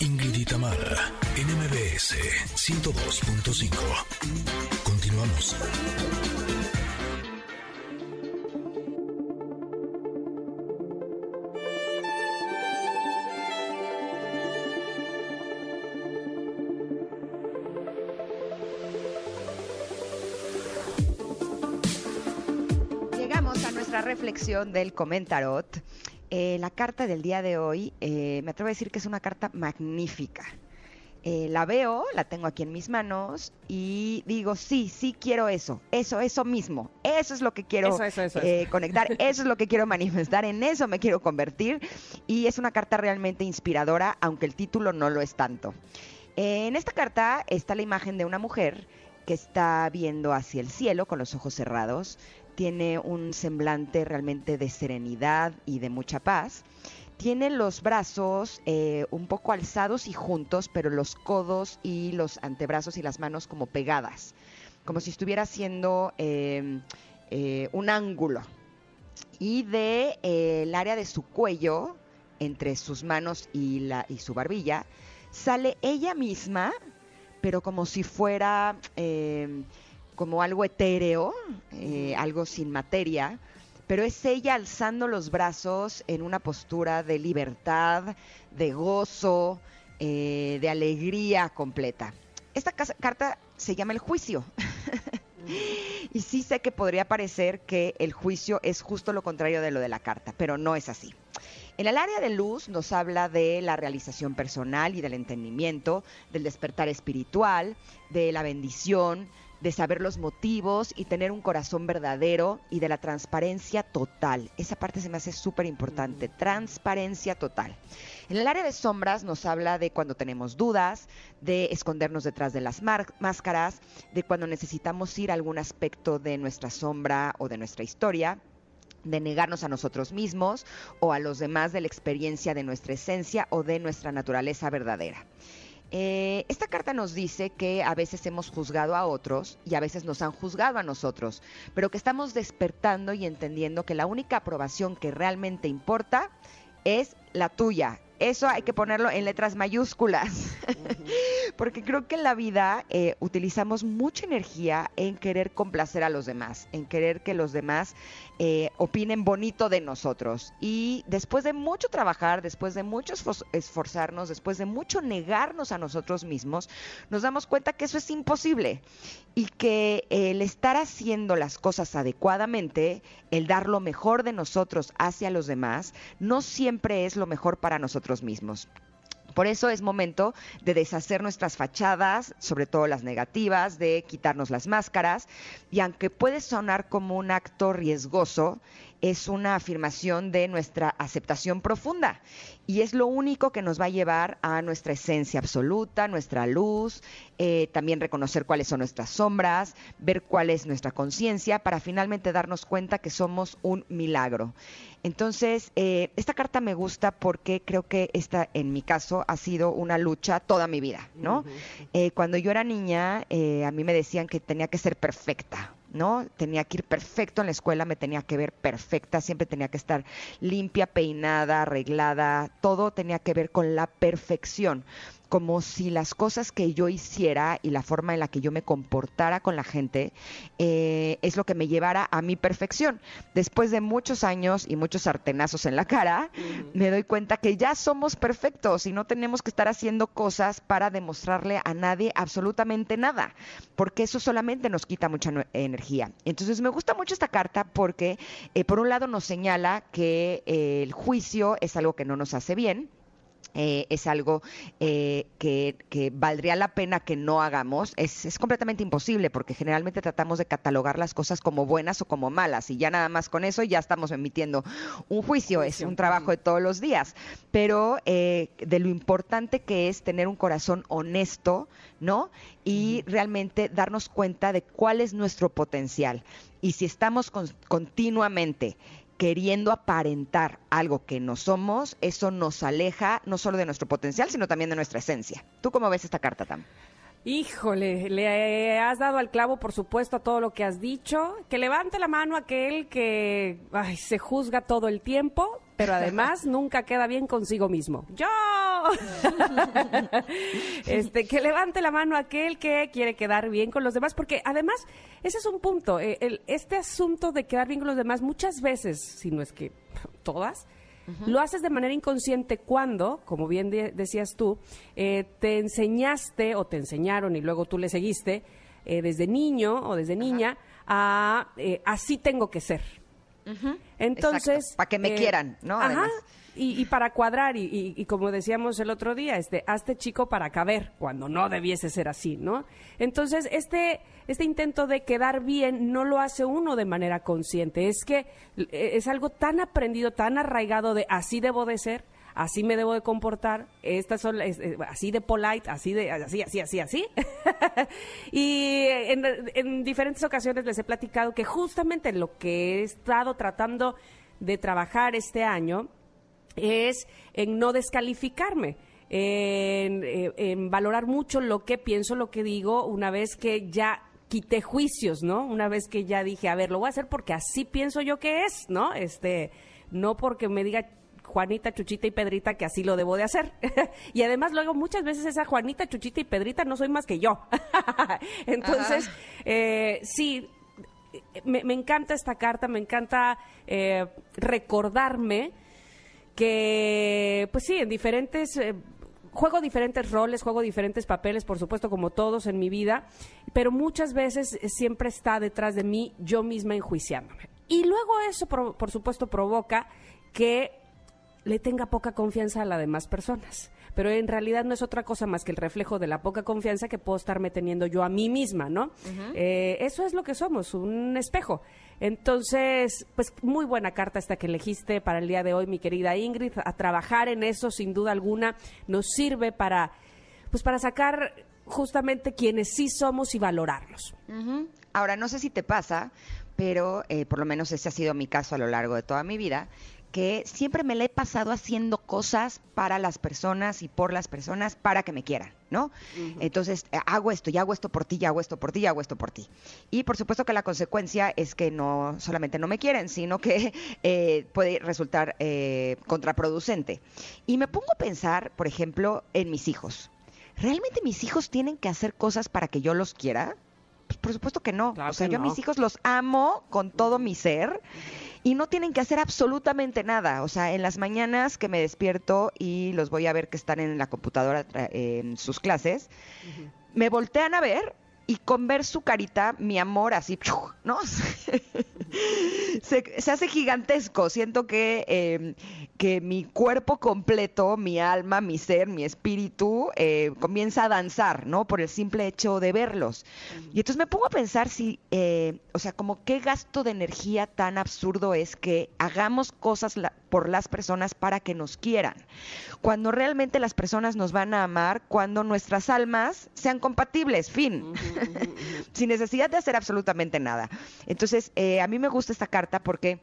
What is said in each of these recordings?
Ingrid y Tamara, NMBS 102.5. Continuamos. Llegamos a nuestra reflexión del comentarot. Eh, la carta del día de hoy, eh, me atrevo a decir que es una carta magnífica. Eh, la veo, la tengo aquí en mis manos y digo, sí, sí quiero eso, eso, eso mismo, eso es lo que quiero Eso, eso, eso, eh, conectar, eso es lo que quiero manifestar, en eso me quiero convertir y es una carta realmente inspiradora, aunque el título no lo es tanto. Eh, en esta carta está la imagen de una mujer que está viendo hacia el cielo con los ojos cerrados, tiene un semblante realmente de serenidad y de mucha paz. Tiene los brazos eh, un poco alzados y juntos, pero los codos y los antebrazos y las manos como pegadas, como si estuviera haciendo eh, eh, un ángulo. Y de eh, el área de su cuello, entre sus manos y, la, y su barbilla, sale ella misma, pero como si fuera eh, como algo etéreo, eh, algo sin materia, pero es ella alzando los brazos en una postura de libertad, de gozo, eh, de alegría completa. Esta casa- carta se llama el juicio. y sí sé que podría parecer que el juicio es justo lo contrario de lo de la carta, pero no es así. En el área de luz nos habla de la realización personal y del entendimiento, del despertar espiritual, de la bendición, de saber los motivos y tener un corazón verdadero y de la transparencia total. Esa parte se me hace súper importante, transparencia total. En el área de sombras nos habla de cuando tenemos dudas, de escondernos detrás de las máscaras, de cuando necesitamos ir a algún aspecto de nuestra sombra o de nuestra historia de negarnos a nosotros mismos o a los demás de la experiencia de nuestra esencia o de nuestra naturaleza verdadera. Eh, esta carta nos dice que a veces hemos juzgado a otros y a veces nos han juzgado a nosotros, pero que estamos despertando y entendiendo que la única aprobación que realmente importa es la tuya. Eso hay que ponerlo en letras mayúsculas, porque creo que en la vida eh, utilizamos mucha energía en querer complacer a los demás, en querer que los demás eh, opinen bonito de nosotros. Y después de mucho trabajar, después de mucho esfor- esforzarnos, después de mucho negarnos a nosotros mismos, nos damos cuenta que eso es imposible y que el estar haciendo las cosas adecuadamente, el dar lo mejor de nosotros hacia los demás, no siempre es lo mejor para nosotros mismos. Por eso es momento de deshacer nuestras fachadas, sobre todo las negativas, de quitarnos las máscaras. Y aunque puede sonar como un acto riesgoso, es una afirmación de nuestra aceptación profunda. Y es lo único que nos va a llevar a nuestra esencia absoluta, nuestra luz, eh, también reconocer cuáles son nuestras sombras, ver cuál es nuestra conciencia, para finalmente darnos cuenta que somos un milagro. Entonces, eh, esta carta me gusta porque creo que esta, en mi caso, ha sido una lucha toda mi vida, ¿no? Eh, cuando yo era niña, eh, a mí me decían que tenía que ser perfecta, ¿no? Tenía que ir perfecto en la escuela, me tenía que ver perfecta, siempre tenía que estar limpia, peinada, arreglada, todo tenía que ver con la perfección como si las cosas que yo hiciera y la forma en la que yo me comportara con la gente eh, es lo que me llevara a mi perfección. Después de muchos años y muchos sartenazos en la cara, me doy cuenta que ya somos perfectos y no tenemos que estar haciendo cosas para demostrarle a nadie absolutamente nada, porque eso solamente nos quita mucha energía. Entonces me gusta mucho esta carta porque eh, por un lado nos señala que eh, el juicio es algo que no nos hace bien, eh, es algo eh, que, que valdría la pena que no hagamos. Es, es completamente imposible porque generalmente tratamos de catalogar las cosas como buenas o como malas y ya nada más con eso ya estamos emitiendo un juicio. Es un trabajo de todos los días. Pero eh, de lo importante que es tener un corazón honesto, ¿no? Y realmente darnos cuenta de cuál es nuestro potencial. Y si estamos con- continuamente queriendo aparentar algo que no somos, eso nos aleja no solo de nuestro potencial, sino también de nuestra esencia. ¿Tú cómo ves esta carta, Tam? Híjole, le has dado al clavo, por supuesto, a todo lo que has dicho. Que levante la mano aquel que ay, se juzga todo el tiempo. pero además nunca queda bien consigo mismo. ¡Yo! este, que levante la mano aquel que quiere quedar bien con los demás, porque además, ese es un punto. eh, el- este asunto de quedar bien con los demás, muchas veces, si no es que todas, lo haces de manera inconsciente cuando, como bien de- decías tú, eh, te enseñaste o te enseñaron y luego tú le seguiste eh, desde niño o desde niña a eh, así tengo que ser. Entonces, para que me eh, quieran, ¿no? Ajá. Además. Y, y para cuadrar, y, y- y como decíamos el otro día, este, hazte chico para caber, cuando no debiese ser así, ¿no? Entonces, este, este intento de quedar bien no lo hace uno de manera consciente, es que eh, es algo tan aprendido, tan arraigado de así debo de ser, así me debo de comportar, estas son eh, así de polite, así de así, así, así, así. y en, en diferentes ocasiones les he platicado que justamente lo que he estado tratando de trabajar este año es en no descalificarme. En, eh, en valorar mucho lo que pienso, lo que digo, una vez que ya quité juicios, ¿no? Una vez que ya dije, a ver, lo voy a hacer porque así pienso yo que es, ¿no? Este, no porque me diga Juanita, Chuchita y Pedrita que así lo debo de hacer. y además luego muchas veces esa Juanita, Chuchita y Pedrita no soy más que yo. Entonces, eh, sí, me, me encanta esta carta, me encanta eh, recordarme que, pues sí, en diferentes... eh, juego diferentes roles, juego diferentes papeles, por supuesto, como todos en mi vida, pero muchas veces siempre está detrás de mí yo misma enjuiciándome. Y luego eso, por, por supuesto, provoca que le tenga poca confianza a las demás personas. Pero en realidad no es otra cosa más que el reflejo de la poca confianza que puedo estarme teniendo yo a mí misma, ¿no? Eh, eso es lo que somos, un espejo. Entonces, pues muy buena carta esta que elegiste para el día de hoy, mi querida Ingrid. A trabajar en eso, sin duda alguna, nos sirve para, pues para sacar justamente quienes sí somos y valorarnos. Ujú. Ahora, no sé si te pasa, pero eh, por lo menos ese ha sido mi caso a lo largo de toda mi vida, que siempre me la he pasado haciendo cosas para las personas y por las personas para que me quieran, ¿no? Entonces, eh, hago esto, y hago esto por ti, y hago esto por ti, y hago esto por ti. Y por supuesto que la consecuencia es que no solamente no me quieren, sino que eh, puede resultar eh, contraproducente. Y me pongo a pensar, por ejemplo, en mis hijos. ¿Realmente mis hijos tienen que hacer cosas para que yo los quiera? Pues por supuesto que no. Claro o sea, yo a mis hijos los amo con todo mi ser y no tienen que hacer absolutamente nada. O sea, en las mañanas que me despierto y los voy a ver que están en la computadora en sus clases, me voltean a ver y con ver su carita, mi amor así, ¿no? se, se hace gigantesco. Siento que, eh, que mi cuerpo completo, mi alma, mi ser, mi espíritu, eh, comienza a danzar, ¿no? Por el simple hecho de verlos. Y entonces me pongo a pensar si, eh, o sea, como qué gasto de energía tan absurdo es que hagamos cosas la- por las personas para que nos quieran. Cuando realmente las personas nos van a amar, cuando nuestras almas sean compatibles, fin sin necesidad de hacer absolutamente nada. Entonces, eh, a mí me gusta esta carta porque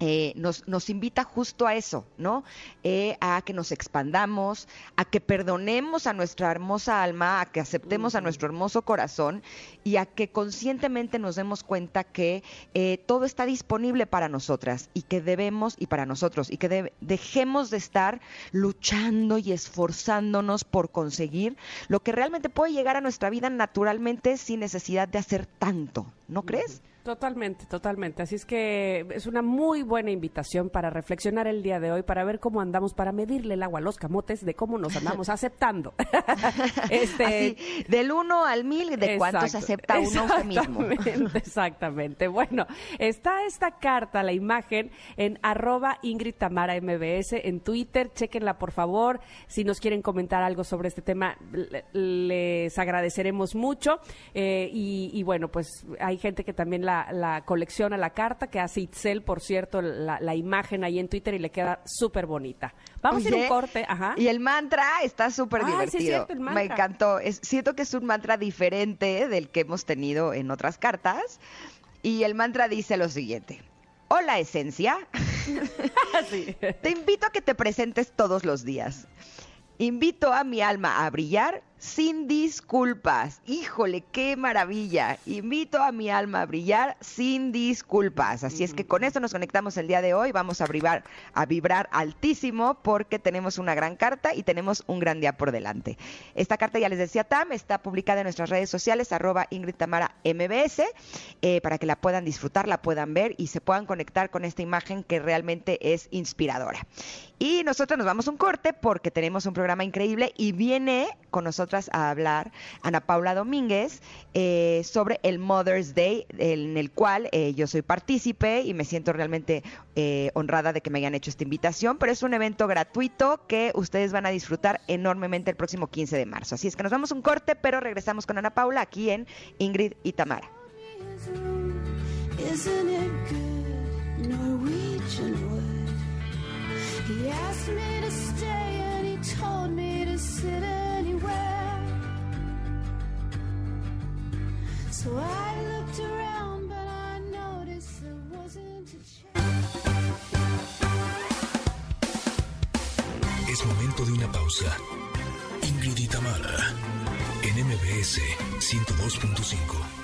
eh, nos, nos invita justo a eso, ¿no? Eh, a que nos expandamos, a que perdonemos a nuestra hermosa alma, a que aceptemos a nuestro hermoso corazón y a que conscientemente nos demos cuenta que eh, todo está disponible para nosotras y que debemos, y para nosotros, y que de- dejemos de estar luchando y esforzándonos por conseguir lo que realmente puede llegar a nuestra vida naturalmente sin necesidad de hacer tanto, ¿no crees? Totalmente, totalmente. Así es que es una muy buena invitación para reflexionar el día de hoy, para ver cómo andamos, para medirle el agua a los camotes de cómo nos andamos aceptando. este, Así, del 1 al 1000, de cuánto se Exacto, acepta uno usted mismo. Exactamente. Bueno, está esta carta, la imagen, en arroba Ingrid Tamara MBS en Twitter. Chequenla, por favor. Si nos quieren comentar algo sobre este tema, le- les agradeceremos mucho. Eh, y, y bueno, pues hay gente que también la, la colecciona la carta, que hace Itzel, por cierto, la, la imagen ahí en Twitter y le queda súper bonita. Vamos a ir a un corte. Ajá. Y el mantra está súper sí, divertido. cierto, el mantra. Me encantó. Es, siento que es un mantra diferente del que hemos tenido en otras cartas. Y el mantra dice lo siguiente. Hola, esencia. Sí. Te invito a que te presentes todos los días. Invito a mi alma a brillar sin disculpas. Híjole, qué maravilla. Invito a mi alma a brillar sin disculpas. Así es que con esto nos conectamos el día de hoy. Vamos a vibrar, a vibrar altísimo porque tenemos una gran carta y tenemos un gran día por delante. Esta carta, ya les decía Tam, está publicada en nuestras redes sociales, arroba Ingrid Tamara MBS, eh, para que la puedan disfrutar, la puedan ver y se puedan conectar con esta imagen que realmente es inspiradora. Y nosotros nos vamos a un corte porque tenemos un programa increíble y viene con nosotras a hablar Ana Paula Domínguez eh, sobre el Mother's Day, en el cual eh, yo soy partícipe y me siento realmente eh, honrada de que me hayan hecho esta invitación, pero es un evento gratuito que ustedes van a disfrutar enormemente el próximo 15 de marzo. Así es que nos vamos a un corte, pero regresamos con Ana Paula aquí en Ingrid y Tamara. Es momento de una pausa. Ingrid y Tamara, en MBS 102.5.